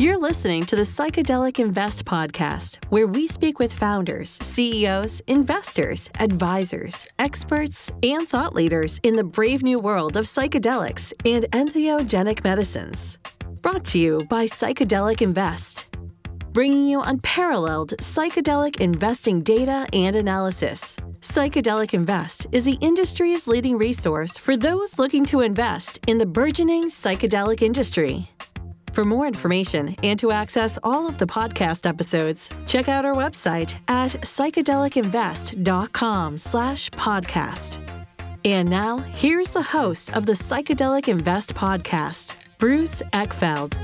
You're listening to the Psychedelic Invest podcast, where we speak with founders, CEOs, investors, advisors, experts, and thought leaders in the brave new world of psychedelics and entheogenic medicines. Brought to you by Psychedelic Invest, bringing you unparalleled psychedelic investing data and analysis. Psychedelic Invest is the industry's leading resource for those looking to invest in the burgeoning psychedelic industry. For more information and to access all of the podcast episodes, check out our website at psychedelicinvest.com slash podcast. And now, here's the host of the Psychedelic Invest podcast, Bruce Eckfeldt.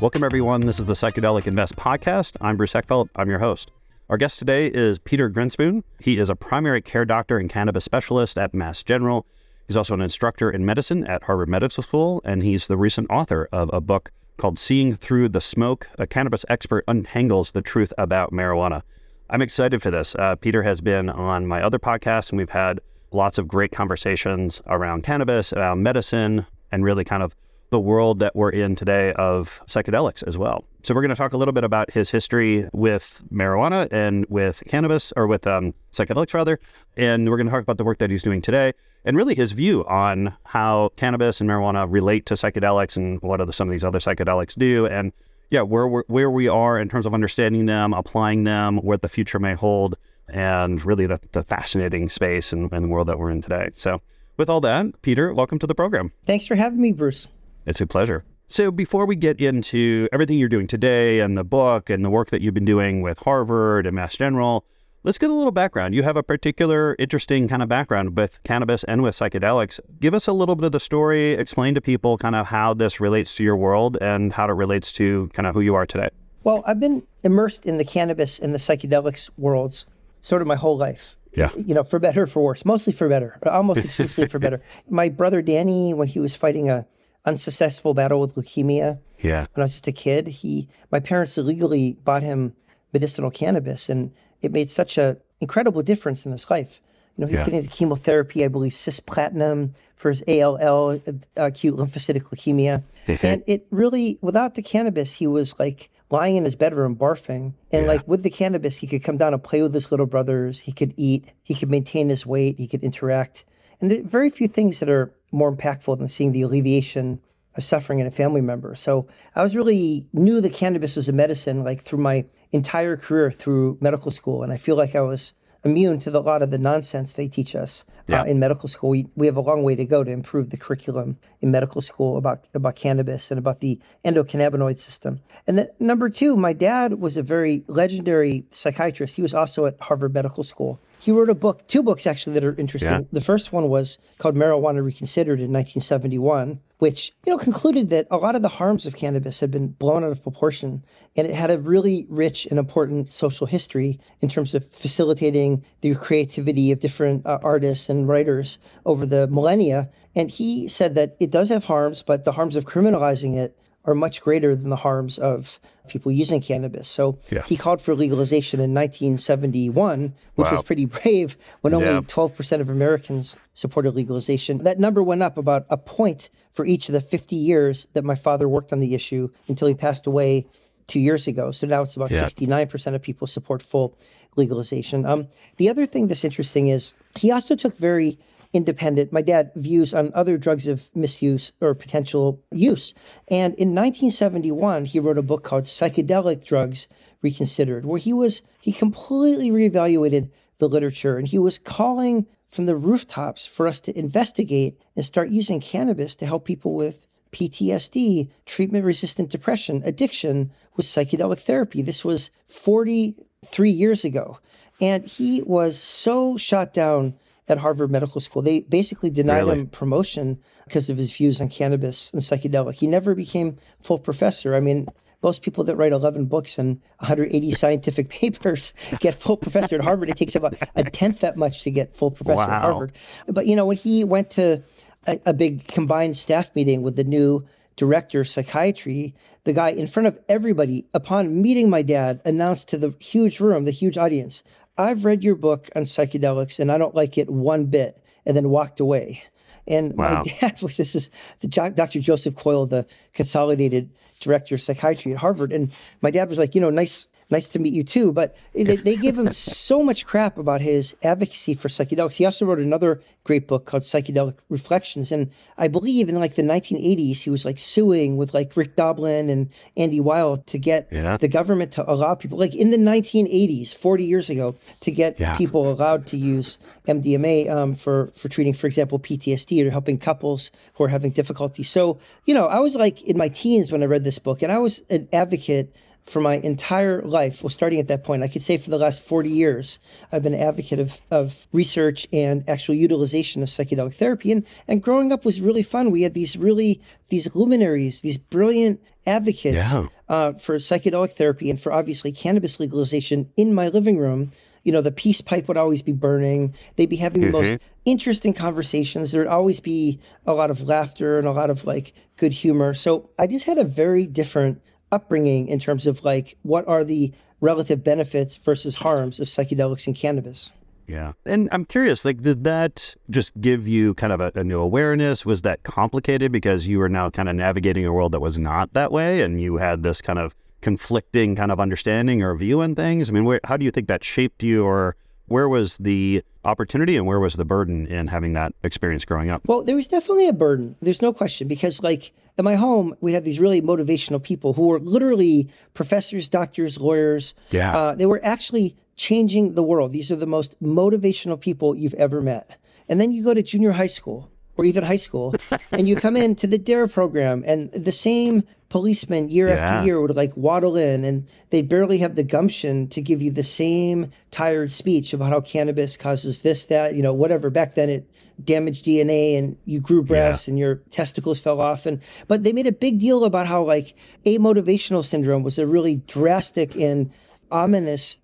Welcome, everyone. This is the Psychedelic Invest podcast. I'm Bruce Eckfeldt. I'm your host. Our guest today is Peter Grinspoon. He is a primary care doctor and cannabis specialist at Mass General He's also an instructor in medicine at Harvard Medical School, and he's the recent author of a book called Seeing Through the Smoke A Cannabis Expert Untangles the Truth About Marijuana. I'm excited for this. Uh, Peter has been on my other podcast, and we've had lots of great conversations around cannabis, around medicine, and really kind of the world that we're in today of psychedelics as well. So we're going to talk a little bit about his history with marijuana and with cannabis, or with um, psychedelics rather, and we're going to talk about the work that he's doing today, and really his view on how cannabis and marijuana relate to psychedelics and what other, some of these other psychedelics do, and yeah, where where we are in terms of understanding them, applying them, what the future may hold, and really the, the fascinating space and, and the world that we're in today. So. With all that, Peter, welcome to the program. Thanks for having me, Bruce. It's a pleasure. So, before we get into everything you're doing today and the book and the work that you've been doing with Harvard and Mass General, let's get a little background. You have a particular interesting kind of background with cannabis and with psychedelics. Give us a little bit of the story, explain to people kind of how this relates to your world and how it relates to kind of who you are today. Well, I've been immersed in the cannabis and the psychedelics worlds sort of my whole life. Yeah. You know, for better for worse, mostly for better, almost exclusively for better. My brother Danny, when he was fighting a unsuccessful battle with leukemia. Yeah. When I was just a kid, he my parents illegally bought him medicinal cannabis, and it made such a incredible difference in his life. You know, he's yeah. getting the chemotherapy, I believe, cisplatin for his ALL, uh, acute lymphocytic leukemia, and it really, without the cannabis, he was like lying in his bedroom barfing, and yeah. like with the cannabis, he could come down and play with his little brothers. He could eat. He could maintain his weight. He could interact. And there are very few things that are more impactful than seeing the alleviation of suffering in a family member. So I was really knew that cannabis was a medicine like through my entire career through medical school. And I feel like I was immune to the, a lot of the nonsense they teach us uh, yeah. uh, in medical school. We, we have a long way to go to improve the curriculum in medical school about, about cannabis and about the endocannabinoid system. And then number two, my dad was a very legendary psychiatrist. He was also at Harvard Medical School. He wrote a book, two books actually that are interesting. Yeah. The first one was called Marijuana Reconsidered in 1971, which you know concluded that a lot of the harms of cannabis had been blown out of proportion, and it had a really rich and important social history in terms of facilitating the creativity of different uh, artists and writers over the millennia. And he said that it does have harms, but the harms of criminalizing it are much greater than the harms of people using cannabis. So yeah. he called for legalization in 1971, which wow. was pretty brave when only yeah. 12% of Americans supported legalization. That number went up about a point for each of the 50 years that my father worked on the issue until he passed away two years ago. So now it's about yeah. 69% of people support full legalization. Um, the other thing that's interesting is he also took very independent, my dad, views on other drugs of misuse or potential use. And in 1971, he wrote a book called Psychedelic Drugs Reconsidered, where he was, he completely reevaluated the literature and he was calling from the rooftops for us to investigate and start using cannabis to help people with PTSD, treatment resistant depression, addiction with psychedelic therapy. This was 43 years ago. And he was so shot down at Harvard Medical School. They basically denied really? him promotion because of his views on cannabis and psychedelic. He never became full professor. I mean, most people that write 11 books and 180 scientific papers get full professor at Harvard. It takes about a tenth that much to get full professor wow. at Harvard. But, you know, when he went to a, a big combined staff meeting with the new director of psychiatry, the guy in front of everybody, upon meeting my dad, announced to the huge room, the huge audience, I've read your book on psychedelics and I don't like it one bit, and then walked away. And wow. my dad was this is the Dr. Joseph Coyle, the consolidated director of psychiatry at Harvard. And my dad was like, you know, nice nice to meet you too. But they, they give him so much crap about his advocacy for psychedelics. He also wrote another great book called Psychedelic Reflections. And I believe in like the 1980s, he was like suing with like Rick Doblin and Andy Weil to get yeah. the government to allow people, like in the 1980s, 40 years ago, to get yeah. people allowed to use MDMA um, for, for treating, for example, PTSD or helping couples who are having difficulty. So, you know, I was like in my teens when I read this book, and I was an advocate for my entire life, well, starting at that point, I could say for the last 40 years, I've been an advocate of, of research and actual utilization of psychedelic therapy. And, and growing up was really fun. We had these really, these luminaries, these brilliant advocates yeah. uh, for psychedelic therapy and for obviously cannabis legalization in my living room. You know, the peace pipe would always be burning. They'd be having mm-hmm. the most mm-hmm. interesting conversations. There would always be a lot of laughter and a lot of like good humor. So I just had a very different upbringing in terms of like what are the relative benefits versus harms of psychedelics and cannabis. Yeah. And I'm curious, like, did that just give you kind of a, a, new awareness? Was that complicated because you were now kind of navigating a world that was not that way and you had this kind of conflicting kind of understanding or view on things? I mean, where, how do you think that shaped you or where was the opportunity and where was the burden in having that experience growing up? Well, there was definitely a burden. There's no question because, like, in my home, we had these really motivational people who were literally professors, doctors, lawyers. Yeah. Uh, they were actually changing the world. These are the most motivational people you've ever met. And then you go to junior high school or even high school, and you come into the DARE program, and the same policemen year yeah. after year would like waddle in, and they'd barely have the gumption to give you the same tired speech about how cannabis causes this, that, you know, whatever. Back then, it damaged DNA, and you grew breasts, yeah. and your testicles fell off, and but they made a big deal about how like amotivational syndrome was a really drastic and ominous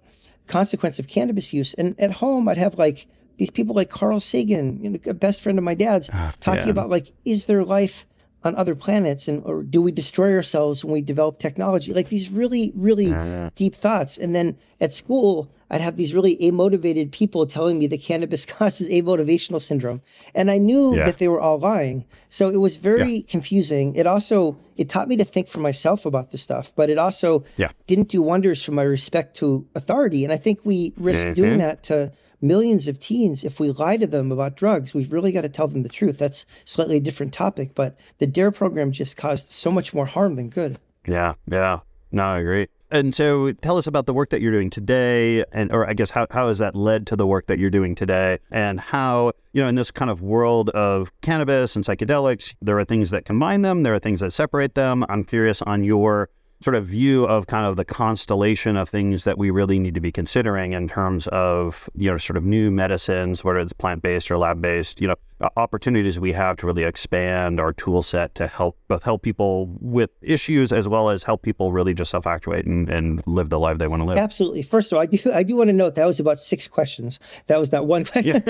consequence of cannabis use. And at home, I'd have like these people like Carl Sagan, you know, a best friend of my dad's, oh, talking yeah. about like, is there life on other planets and or do we destroy ourselves when we develop technology like these really really deep thoughts and then at school i'd have these really amotivated people telling me that cannabis causes amotivational syndrome and i knew yeah. that they were all lying so it was very yeah. confusing it also it taught me to think for myself about this stuff but it also yeah. didn't do wonders for my respect to authority and i think we risk mm-hmm. doing that to millions of teens, if we lie to them about drugs, we've really got to tell them the truth. That's slightly different topic, but the DARE program just caused so much more harm than good. Yeah, yeah. No, I agree. And so tell us about the work that you're doing today and or I guess how, how has that led to the work that you're doing today and how, you know, in this kind of world of cannabis and psychedelics, there are things that combine them, there are things that separate them. I'm curious on your sort of view of kind of the constellation of things that we really need to be considering in terms of, you know, sort of new medicines, whether it's plant based or lab based, you know, opportunities we have to really expand our tool set to help both help people with issues as well as help people really just self actuate and, and live the life they want to live. Absolutely. First of all, I do I do want to note that was about six questions. That was not one question.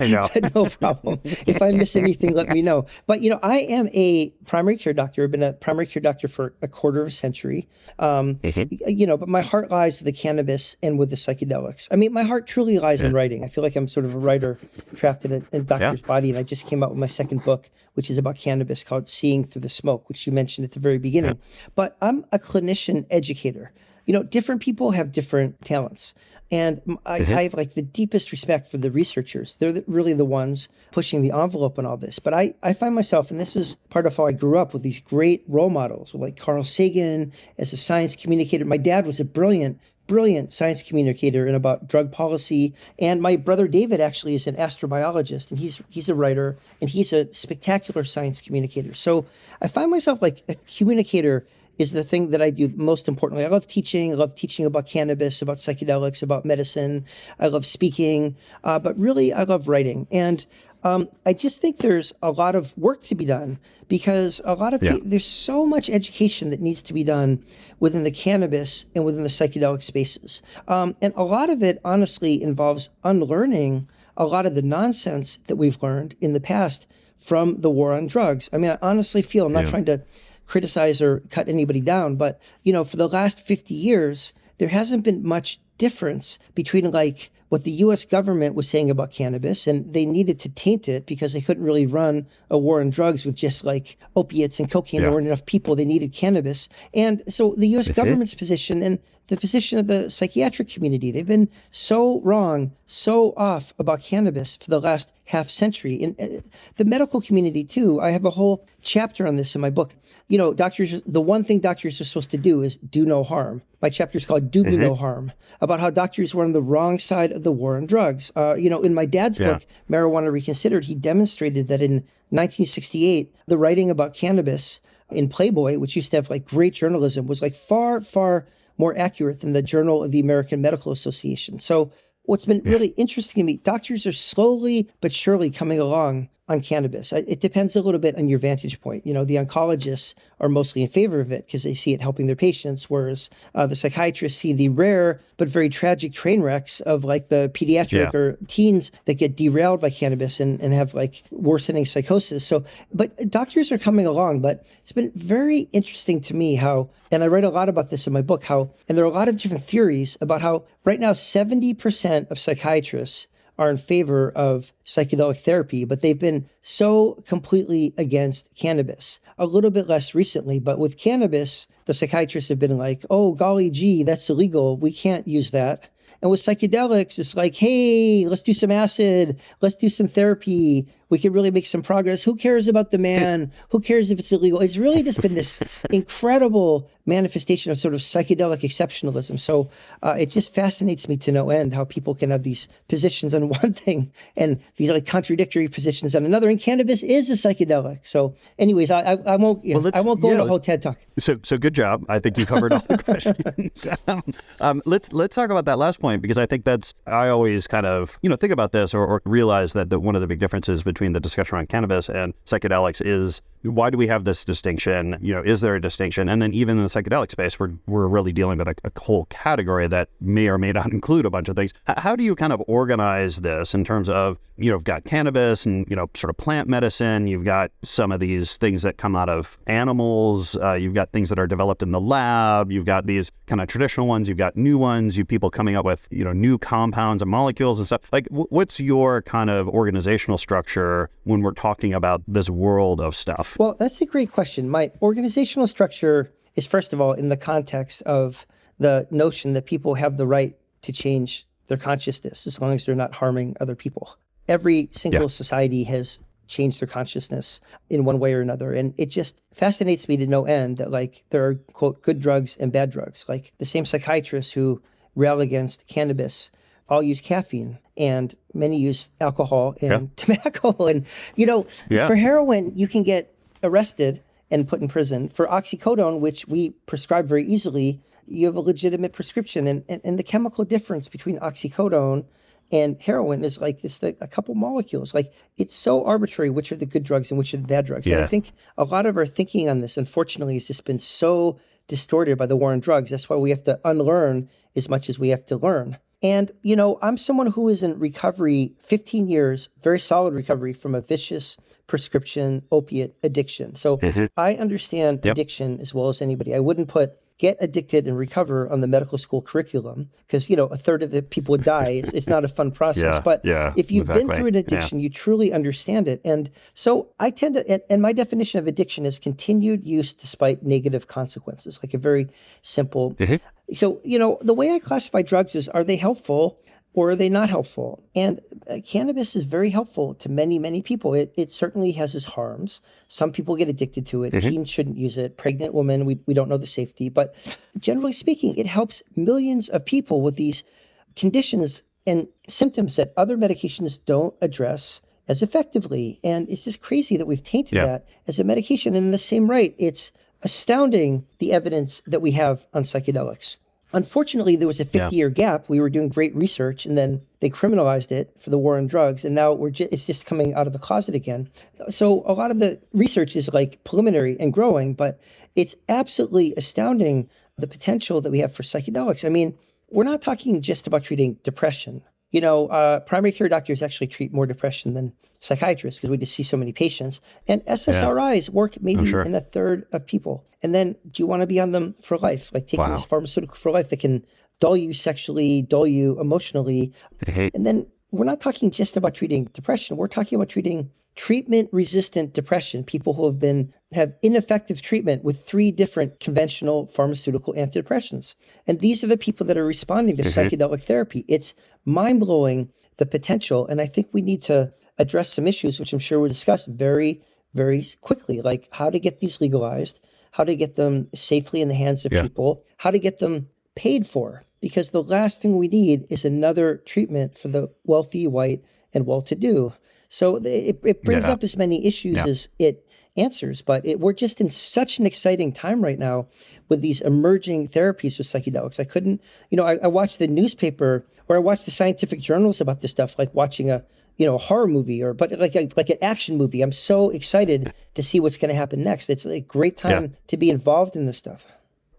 Yeah, no problem. If I miss anything, let me know. But you know, I am a primary care doctor. I've been a primary care doctor for a quarter of a century. Um, mm-hmm. You know, but my heart lies with the cannabis and with the psychedelics. I mean, my heart truly lies yeah. in writing. I feel like I'm sort of a writer trapped in a, a doctor's yeah. body I just came out with my second book, which is about cannabis called Seeing Through the Smoke, which you mentioned at the very beginning. But I'm a clinician educator. You know, different people have different talents. And I, mm-hmm. I, have like the deepest respect for the researchers. They're the, really the ones pushing the envelope on all this. But I, I find myself, and this is part of how I grew up with these great role models, like Carl Sagan as a science communicator. My dad was a brilliant brilliant science communicator and about drug policy. And my brother David actually is an astrobiologist, and he's he's a writer and he's a spectacular science communicator. So I find myself like a communicator is the thing that I do most importantly. I love teaching. I love teaching about cannabis, about psychedelics, about medicine. I love speaking, uh, but really I love writing. And um, I just think there's a lot of work to be done because a lot of yeah. there's so much education that needs to be done within the cannabis and within the psychedelic spaces, um, and a lot of it honestly involves unlearning a lot of the nonsense that we've learned in the past from the war on drugs. I mean, I honestly feel I'm not yeah. trying to criticize or cut anybody down, but you know, for the last 50 years, there hasn't been much difference between like what the US government was saying about cannabis, and they needed to taint it because they couldn't really run a war on drugs with just like opiates and cocaine. Yeah. There weren't enough people. They needed cannabis. And so the US government's position and the position of the psychiatric community, they've been so wrong, so off about cannabis for the last half century. And uh, the medical community, too, I have a whole chapter on this in my book. You know, doctors, the one thing doctors are supposed to do is do no harm. My chapter is called Do mm-hmm. No Harm, about how doctors were on the wrong side of the war on drugs. Uh, you know, in my dad's yeah. book, Marijuana Reconsidered, he demonstrated that in 1968, the writing about cannabis in Playboy, which used to have like great journalism, was like far, far more accurate than the Journal of the American Medical Association. So what's been really interesting to me, doctors are slowly but surely coming along on cannabis. It depends a little bit on your vantage point. You know, the oncologists are mostly in favor of it because they see it helping their patients, whereas uh, the psychiatrists see the rare but very tragic train wrecks of like the pediatric yeah. or teens that get derailed by cannabis and, and have like worsening psychosis. So, but doctors are coming along, but it's been very interesting to me how, and I write a lot about this in my book, how, and there are a lot of different theories about how right now 70% of psychiatrists are in favor of psychedelic therapy, but they've been so completely against cannabis. A little bit less recently, but with cannabis, the psychiatrists have been like, oh, golly gee, that's illegal. We can't use that. And with psychedelics, it's like, hey, let's do some acid, let's do some therapy. We could really make some progress. Who cares about the man? Who cares if it's illegal? It's really just been this incredible manifestation of sort of psychedelic exceptionalism. So uh, it just fascinates me to no end how people can have these positions on one thing and these like contradictory positions on another. And cannabis is a psychedelic. So, anyways, I, I, I won't well, I won't go yeah, into a whole TED talk. So so good job. I think you covered all the questions. um, let's let's talk about that last point because I think that's I always kind of you know think about this or, or realize that the, one of the big differences between between the discussion around cannabis and psychedelics is why do we have this distinction? You know, is there a distinction? And then even in the psychedelic space, we're, we're really dealing with a, a whole category that may or may not include a bunch of things. H- how do you kind of organize this in terms of, you know, you've got cannabis and, you know, sort of plant medicine, you've got some of these things that come out of animals, uh, you've got things that are developed in the lab, you've got these kind of traditional ones, you've got new ones, you people coming up with, you know, new compounds and molecules and stuff. Like, w- what's your kind of organizational structure when we're talking about this world of stuff? Well, that's a great question. My organizational structure is, first of all, in the context of the notion that people have the right to change their consciousness as long as they're not harming other people. Every single yeah. society has changed their consciousness in one way or another. And it just fascinates me to no end that, like, there are, quote, good drugs and bad drugs. Like, the same psychiatrists who rail against cannabis all use caffeine and many use alcohol and yeah. tobacco. And, you know, yeah. for heroin, you can get arrested and put in prison. For oxycodone, which we prescribe very easily, you have a legitimate prescription. And, and, and the chemical difference between oxycodone and heroin is like it's a couple molecules. Like it's so arbitrary which are the good drugs and which are the bad drugs. Yeah. And I think a lot of our thinking on this, unfortunately, has just been so distorted by the war on drugs. That's why we have to unlearn as much as we have to learn. And, you know, I'm someone who is in recovery 15 years, very solid recovery from a vicious prescription opiate addiction. So mm-hmm. I understand yep. addiction as well as anybody. I wouldn't put get addicted and recover on the medical school curriculum because, you know, a third of the people would die. It's, it's not a fun process. yeah, but yeah, if you've exactly. been through an addiction, yeah. you truly understand it. And so I tend to, and my definition of addiction is continued use despite negative consequences, like a very simple. Mm-hmm. So, you know, the way I classify drugs is are they helpful or are they not helpful? And uh, cannabis is very helpful to many, many people. It, it certainly has its harms. Some people get addicted to it. Mm-hmm. Teens shouldn't use it. Pregnant women, we, we don't know the safety. But generally speaking, it helps millions of people with these conditions and symptoms that other medications don't address as effectively. And it's just crazy that we've tainted yeah. that as a medication. And in the same right, it's astounding the evidence that we have on psychedelics. Unfortunately, there was a 50 yeah. year gap. We were doing great research and then they criminalized it for the war on drugs. And now we're just, it's just coming out of the closet again. So a lot of the research is like preliminary and growing, but it's absolutely astounding the potential that we have for psychedelics. I mean, we're not talking just about treating depression. You know, uh, primary care doctors actually treat more depression than psychiatrists because we just see so many patients. And SSRIs yeah. work maybe sure. in a third of people. And then do you want to be on them for life, like taking wow. this pharmaceutical for life that can dull you sexually, dull you emotionally. Mhm. And then we're not talking just about treating depression. We're talking about treating treatment resistant depression, people who have been have ineffective treatment with three different conventional pharmaceutical antidepressants. And these are the people that are responding to psychedelic therapy. It's mind blowing the potential. And I think we need to address some issues, which I'm sure we'll discuss very, very quickly, like how to get these legalized, how to get them safely in the hands of Yeah. people, how to get them paid for. Because the last thing we need is another treatment for the wealthy, white, and well to do. So it, it brings Yeah. up as many issues Yeah. as it answers, but it, we're just in such an exciting time right now with these emerging therapies with psychedelics. I couldn't, you know, I, I watched the newspaper or I watched the scientific journals about this stuff, like watching a, you know, a horror movie or, but like a, like an action movie. I'm so excited to see what's going to happen next. It's a great time to be involved in this stuff.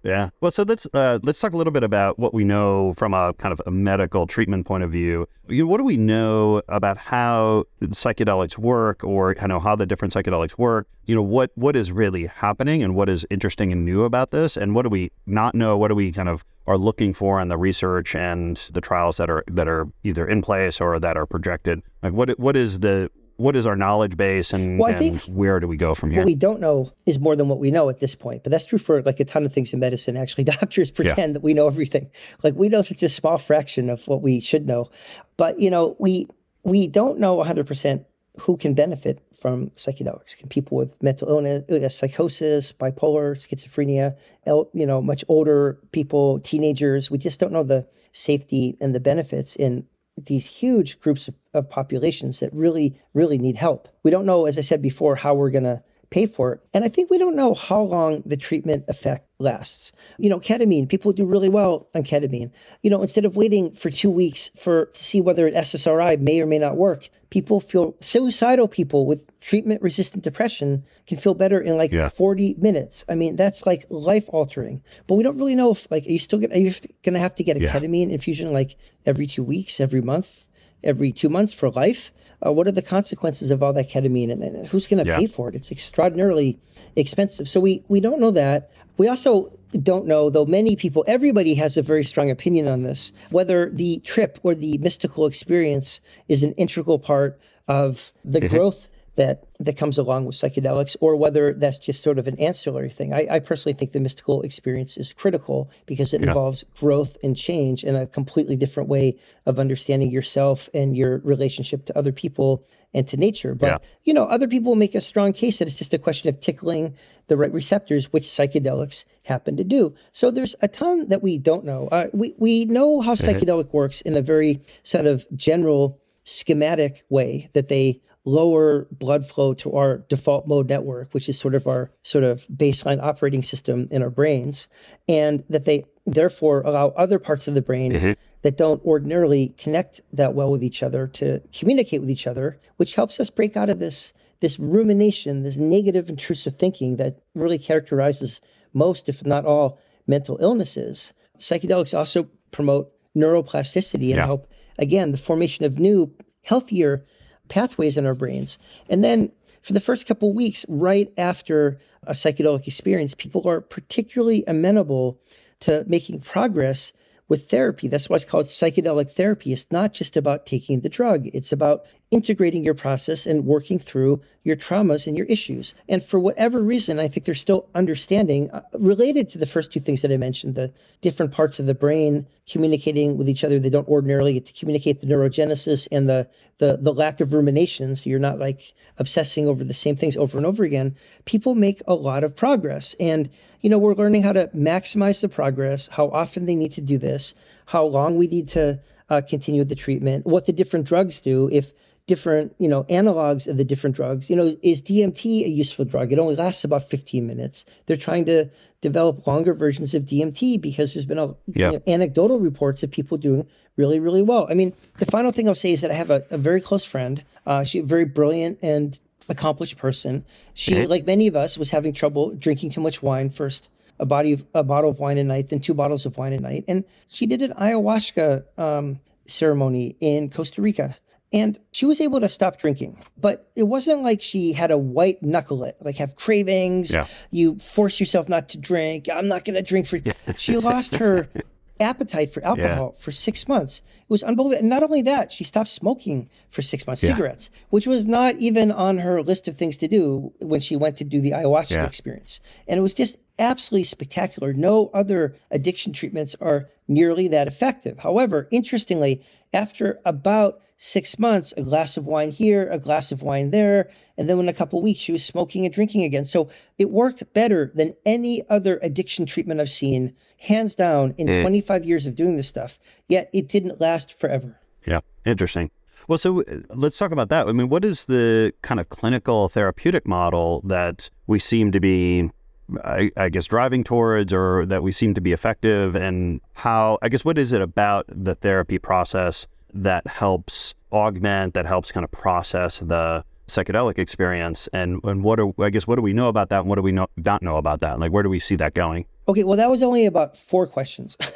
Yeah. Well, so let's uh, let's talk a little bit about what we know from a kind of a medical treatment point of view. You know, what do we know about how psychedelics work, or kind of how the different psychedelics work? You know, what what is really happening, and what is interesting and new about this, and what do we not know? What do we kind of are looking for in the research and the trials that are that are either in place or that are projected? Like, what what is the what is our knowledge base, and, Well, and think- where do we go from here? What we don't know is more than what we know at this point. But that's true for like a ton of things in medicine. Actually, doctors pretend that we know everything. Like we know such a small fraction of what we should know. But you know, we we don't know 100% who can benefit from psychedelics. Can people with mental illness, uh, psychosis, bipolar, schizophrenia, el- you know, much older people, teenagers. We just don't know the safety and the benefits in these huge groups of, of populations that really, really need help. We don't know, as I said before, how we're going to pay for it. And I think we don't know how long the treatment effect lasts. You know, ketamine, people do really well on ketamine. You know, instead of waiting for two weeks for to see whether an SSRI may or may not work, people feel suicidal people with treatment resistant depression can feel better in like Yeah. 40 minutes. I mean, that's like life altering. But we don't really know if like are you still gonna are you gonna have to get a Yeah. ketamine infusion like every two weeks, every month, every two months for life? Uh, what are the consequences of all that ketamine and, and who's going to Yeah. pay for it? It's extraordinarily expensive. So we we don't know that. We also don't know, though many people, everybody has a very strong opinion on this, whether the trip or the mystical experience is an integral part of the growth that that comes along with psychedelics, or whether that's just sort of an ancillary thing. I, I personally think the mystical experience is critical because it involves growth and change in a completely different way of understanding yourself and your relationship to other people and to nature. But Yeah. you know, other people make a strong case that it's just a question of tickling the right receptors, which psychedelics happen to do. So there's a ton that we don't know. Uh, we we know how psychedelic works in a very sort of general schematic way that they lower blood flow to our default mode network, which is sort of our sort of baseline operating system in our brains, and that they therefore allow other parts of the brain mm-hmm. that don't ordinarily connect that well with each other to communicate with each other, which helps us break out of this this rumination, this negative intrusive thinking that really characterizes most, if not all, mental illnesses. Psychedelics also promote neuroplasticity and Yeah. help, again, the formation of new, healthier pathways in our brains. And then for the first couple weeks, right after a psychedelic experience, people are particularly amenable to making progress with therapy. That's why it's called psychedelic therapy. It's not just about taking the drug, it's about integrating your process and working through your traumas and your issues. And for whatever reason, I think there's still understanding uh, related to the first two things that I mentioned the different parts of the brain communicating with each other. They don't ordinarily get to communicate the neurogenesis and the, the, the lack of rumination. So you're not like obsessing over the same things over and over again. People make a lot of progress. And, you know, we're learning how to maximize the progress, how often they need to do this, how long we need to uh, continue the treatment, what the different drugs do, if different, you know, analogs of the different drugs. You know, is DMT a useful drug? It only lasts about 15 minutes. They're trying to develop longer versions of DMT because there's been a, Yeah. you know, anecdotal reports of people doing really, really well. I mean, the final thing I'll say is that I have a, a very close friend. Uh, she's a very brilliant and accomplished person. She, like many of us, was having trouble drinking too much wine first. A body of a bottle of wine a night, then two bottles of wine a night, and she did an ayahuasca um, ceremony in Costa Rica. And she was able to stop drinking, but it wasn't like she had a white knuckle it, like have cravings. Yeah. You force yourself not to drink. I'm not going to drink for. She lost her appetite for alcohol yeah. for six months. It was unbelievable. And not only that, she stopped smoking for six months, yeah. cigarettes, which was not even on her list of things to do when she went to do the ayahuasca yeah. experience. And it was just absolutely spectacular. No other addiction treatments are nearly that effective. However, interestingly, after about six months, a glass of wine here, a glass of wine there. And then in a couple weeks, she was smoking and drinking again. So it worked better than any other addiction treatment I've seen, hands down, in mm. 25 years of doing this stuff. Yet it didn't last forever. Yeah, interesting. Well, so uh, let's talk about that. I mean, what is the kind of clinical therapeutic model that we seem to be I, I, guess driving towards or that we seem to be effective and how i guess what is it about the therapy process that helps augment, that helps kind of process the psychedelic experience and and what are I guess what do we know about that and what do we know, not know about that? Like where do we see that going? Okay, well that was only about four questions.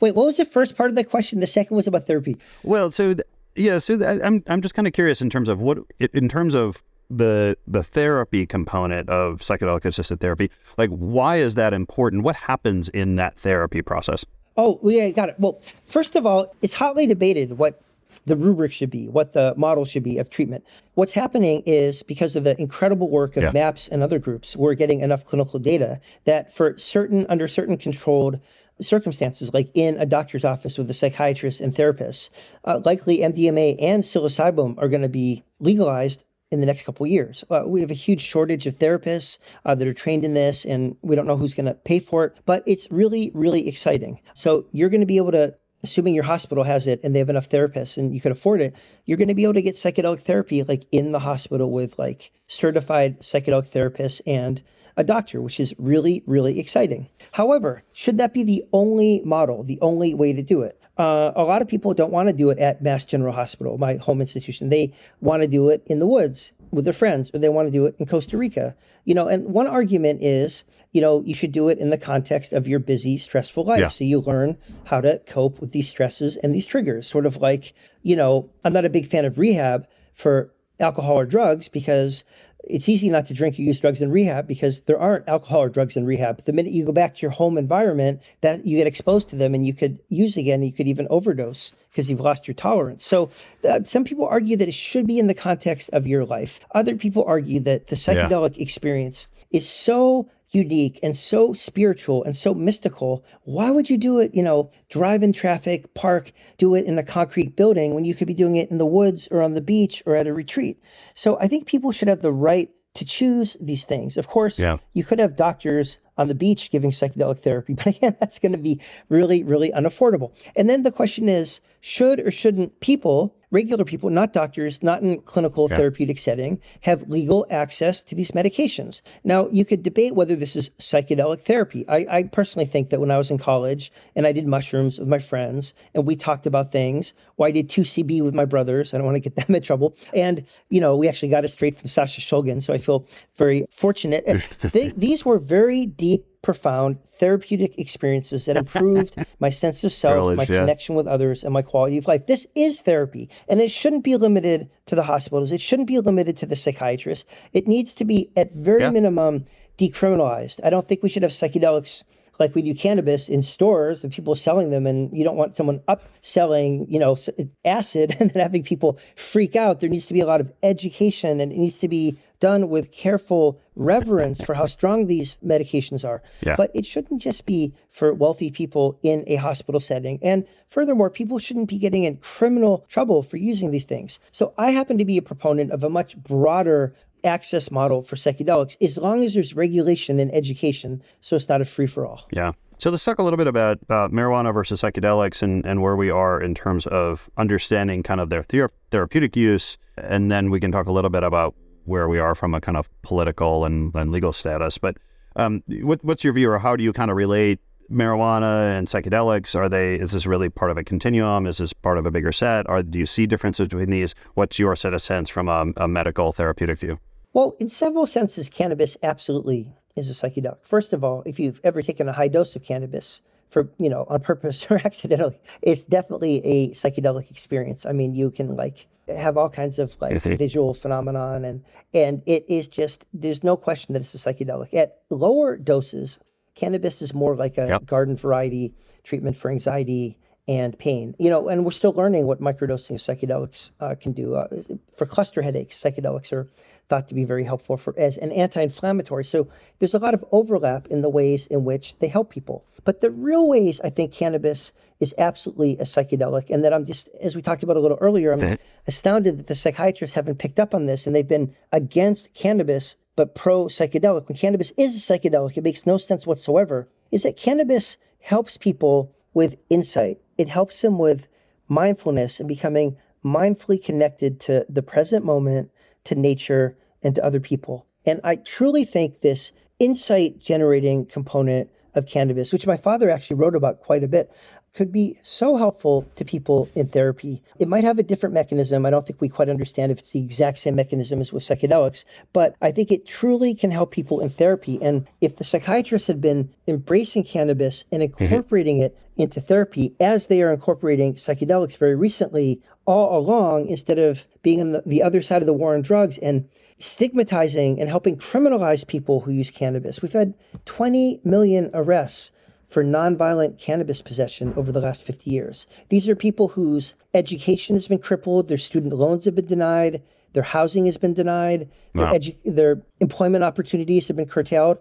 Wait, what was the first part of the question? The second was about therapy. Well, so th- yeah, so th- I'm I'm just kind of curious in terms of what in terms of the the therapy component of psychedelic assisted therapy. Like why is that important? What happens in that therapy process? Oh, yeah, got it. Well, first of all, it's hotly debated what the rubric should be, what the model should be of treatment. What's happening is because of the incredible work of yeah. MAPS and other groups, we're getting enough clinical data that for certain, under certain controlled circumstances, like in a doctor's office with a psychiatrist and therapist, uh, likely MDMA and psilocybin are going to be legalized in the next couple years. Uh, we have a huge shortage of therapists uh, that are trained in this, and we don't know who's going to pay for it, but it's really, really exciting. So you're going to be able to, assuming your hospital has it and they have enough therapists and you can afford it, you're going to be able to get psychedelic therapy like in the hospital with like certified psychedelic therapists and a doctor, which is really, really exciting. However, should that be the only model, the only way to do it? Uh, a lot of people don't want to do it at Mass General Hospital, my home institution. They want to do it in the woods with their friends, or they want to do it in Costa Rica. You know, and one argument is, you know, you should do it in the context of your busy, stressful life. Yeah. So you learn how to cope with these stresses and these triggers. Sort of like, you know, I'm not a big fan of rehab for alcohol or drugs because it's easy not to drink or use drugs in rehab because there aren't alcohol or drugs in rehab. The minute you go back to your home environment, that you get exposed to them and you could use again. You could even overdose because you've lost your tolerance. So uh, some people argue that it should be in the context of your life. Other people argue that the psychedelic yeah. experience is so unique and so spiritual and so mystical. Why would you do it, you know, drive in traffic, park, do it in a concrete building when you could be doing it in the woods or on the beach or at a retreat? So I think people should have the right to choose these things. Of course, yeah. you could have doctors on the beach giving psychedelic therapy, but again, that's going to be really, really unaffordable. And then the question is should or shouldn't people regular people, not doctors, not in clinical yeah. therapeutic setting, have legal access to these medications. Now, you could debate whether this is psychedelic therapy. I, I, personally think that when I was in college and I did mushrooms with my friends and we talked about things, or I did 2CB with my brothers, I don't want to get them in trouble. And, you know, we actually got it straight from Sasha Shulgin, so I feel very fortunate. they, these were very deep profound therapeutic experiences that improved my sense of self, Privilege, my yeah. connection with others, and my quality of life. This is therapy, and it shouldn't be limited to the hospitals. It shouldn't be limited to the psychiatrist. It needs to be, at very yeah. minimum, decriminalized. I don't think we should have psychedelics like we do cannabis in stores the people selling them and you don't want someone upselling you know acid and then having people freak out there needs to be a lot of education and it needs to be done with careful reverence for how strong these medications are. Yeah. But it shouldn't just be for wealthy people in a hospital setting. And furthermore, people shouldn't be getting in criminal trouble for using these things. So I happen to be a proponent of a much broader access model for psychedelics as long as there's regulation and education so it's not a free for all. Yeah. So let's talk a little bit about uh, marijuana versus psychedelics and, and where we are in terms of understanding kind of their thera- therapeutic use. And then we can talk a little bit about where we are from a kind of political and, and legal status. But um, what, what's your view, or how do you kind of relate marijuana and psychedelics? Are they? Is this really part of a continuum? Is this part of a bigger set? Or do you see differences between these? What's your set of sense from a, a medical therapeutic view? Well, in several senses, cannabis absolutely is a psychedelic. First of all, if you've ever taken a high dose of cannabis, for you know on purpose or accidentally it's definitely a psychedelic experience i mean you can like have all kinds of like mm-hmm. visual phenomenon and and it is just there's no question that it's a psychedelic at lower doses Cannabis is more like a Yep. garden variety treatment for anxiety and pain. You know, and we're still learning what microdosing of psychedelics uh, can do. Uh, for cluster headaches, psychedelics are thought to be very helpful for as an anti-inflammatory. So there's a lot of overlap in the ways in which they help people. But the real ways I think cannabis is absolutely a psychedelic, and that I'm just, as we talked about a little earlier, I'm astounded that the psychiatrists haven't picked up on this and they've been against cannabis but pro psychedelic. When cannabis is a psychedelic, it makes no sense whatsoever. Is that cannabis helps people with insight. It helps them with mindfulness and becoming mindfully connected to the present moment, to nature, and to other people. And I truly think this insight generating component of cannabis, which my father actually wrote about quite a bit, could be so helpful to people in therapy. It might have a different mechanism. I don't think we quite understand if it's the exact same mechanism as with psychedelics, but I think it truly can help people in therapy. And if the psychiatrists had been embracing cannabis and mm-hmm. incorporating it into therapy as they are incorporating psychedelics very recently, all along, instead of being on the, the other side of the war on drugs and stigmatizing and helping criminalize people who use cannabis. We've had 20 million arrests for nonviolent cannabis possession over the last 50 years. These are people whose education has been crippled, their student loans have been denied, their housing has been denied, their, edu- their employment opportunities have been curtailed,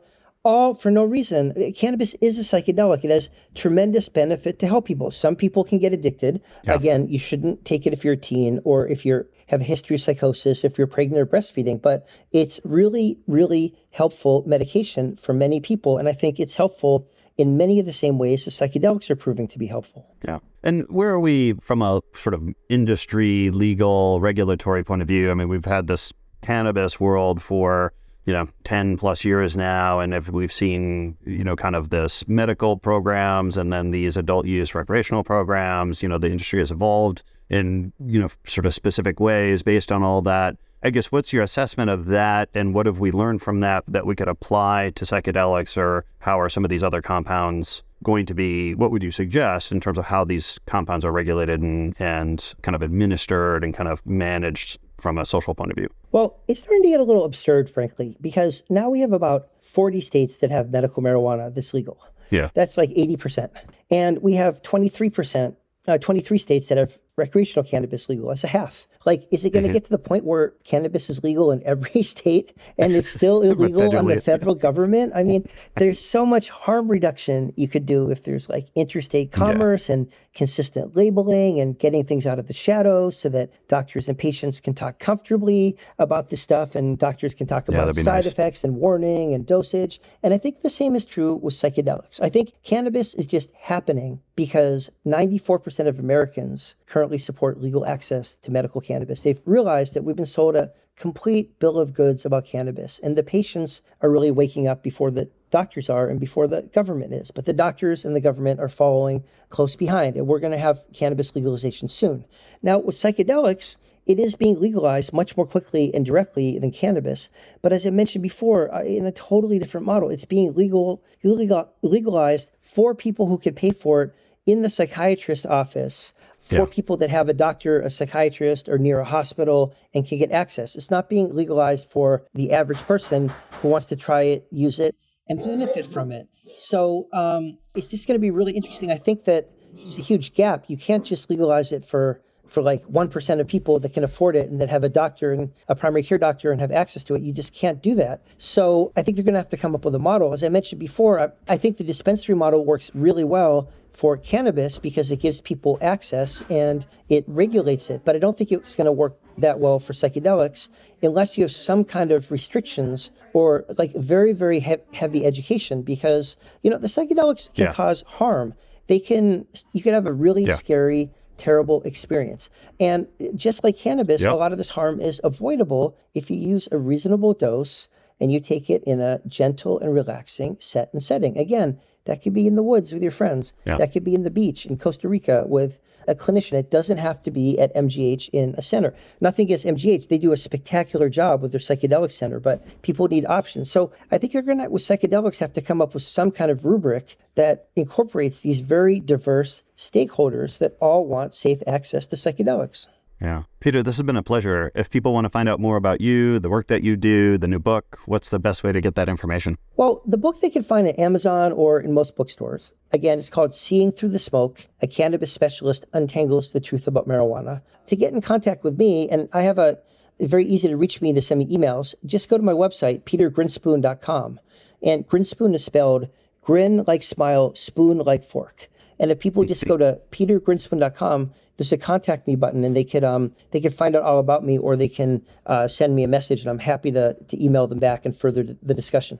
all for no reason. Cannabis is a psychedelic. It has tremendous benefit to help people. Some people can get addicted. Again, you shouldn't take it if you're a teen or if you're have a history of psychosis, if you're pregnant or breastfeeding, but it's really, really helpful medication for many people. And I think it's helpful in many of the same ways the psychedelics are proving to be helpful. Yeah. And where are we from a sort of industry, legal, regulatory point of view? I mean, we've had this cannabis world for, you know, 10 plus years now. And if we've seen, you know, kind of this medical programs and then these adult use recreational programs, you know, the industry has evolved in, you know, sort of specific ways based on all that. I guess what's your assessment of that and what have we learned from that that we could apply to psychedelics or how are some of these other compounds going to be what would you suggest in terms of how these compounds are regulated and, and kind of administered and kind of managed from a social point of view? Well, it's starting to get a little absurd, frankly, because now we have about 40 states that have medical marijuana that's legal. Yeah. That's like 80%. And we have 23%, uh, 23 states that have recreational cannabis legal. That's a half. Like, is it going to get to the point where cannabis is legal in every state and it's still illegal on the federal government? I mean, there's so much harm reduction you could do if there's like interstate commerce and consistent labeling and getting things out of the shadows so that doctors and patients can talk comfortably about this stuff and doctors can talk about that'd side nice. effects and warning and dosage. And I think the same is true with psychedelics. I think cannabis is just happening because 94% of Americans currently support legal access to medical cannabis. They've realized that we've been sold a complete bill of goods about cannabis, and the patients are really waking up before the doctors are and before the government is. But the doctors and the government are following close behind, and we're going to have cannabis legalization soon. Now, with psychedelics, it is being legalized much more quickly and directly than cannabis. But as I mentioned before, uh, in a totally different model, it's being legal, illegal, legalized for people who can pay for it in the psychiatrist office for Yeah. people that have a doctor, a psychiatrist, or near a hospital and can get access. It's not being legalized for the average person who wants to try it, use it, and benefit from it. So um, it's just going to be really interesting. I think that there's a huge gap. You can't just legalize it for for like 1% of people that can afford it and that have a doctor and a primary care doctor and have access to it. You just can't do that. So I think they're going to have to come up with a model. As I mentioned before, I, I think the dispensary model works really well for cannabis because it gives people access and it regulates it. But I don't think it's going to work that well for psychedelics unless you have some kind of restrictions or like very, very he- heavy education because, you know, the psychedelics can Yeah. cause harm. They can, you can have a really Yeah. scary, terrible experience. And just like cannabis, Yep. a lot of this harm is avoidable if you use a reasonable dose and you take it in a gentle and relaxing set and setting. Again, that could be in the woods with your friends. Yeah. That could be in the beach in Costa Rica with a clinician. It doesn't have to be at MGH in a center. Nothing against MGH. They do a spectacular job with their psychedelic center, but people need options. So I think you're going to, with psychedelics, have to come up with some kind of rubric that incorporates these very diverse stakeholders that all want safe access to psychedelics. Yeah. Peter, this has been a pleasure. If people want to find out more about you, the work that you do, the new book, what's the best way to get that information? Well, the book they can find at Amazon or in most bookstores. Again, it's called Seeing Through the Smoke A Cannabis Specialist Untangles the Truth About Marijuana. To get in contact with me, and I have a very easy to reach me to send me emails, just go to my website, petergrinspoon.com. And Grinspoon is spelled grin like smile, spoon like fork. And if people just go to petergrinspoon.com, there's a contact me button, and they could um, they could find out all about me, or they can uh, send me a message, and I'm happy to to email them back and further the discussion.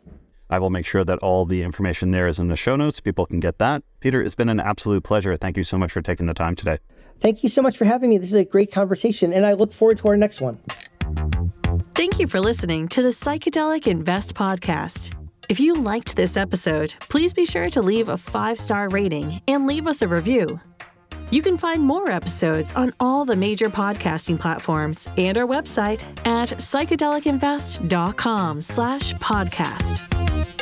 I will make sure that all the information there is in the show notes. People can get that. Peter, it's been an absolute pleasure. Thank you so much for taking the time today. Thank you so much for having me. This is a great conversation, and I look forward to our next one. Thank you for listening to the Psychedelic Invest podcast. If you liked this episode, please be sure to leave a five star rating and leave us a review. You can find more episodes on all the major podcasting platforms and our website at psychedelicinvest.com slash podcast.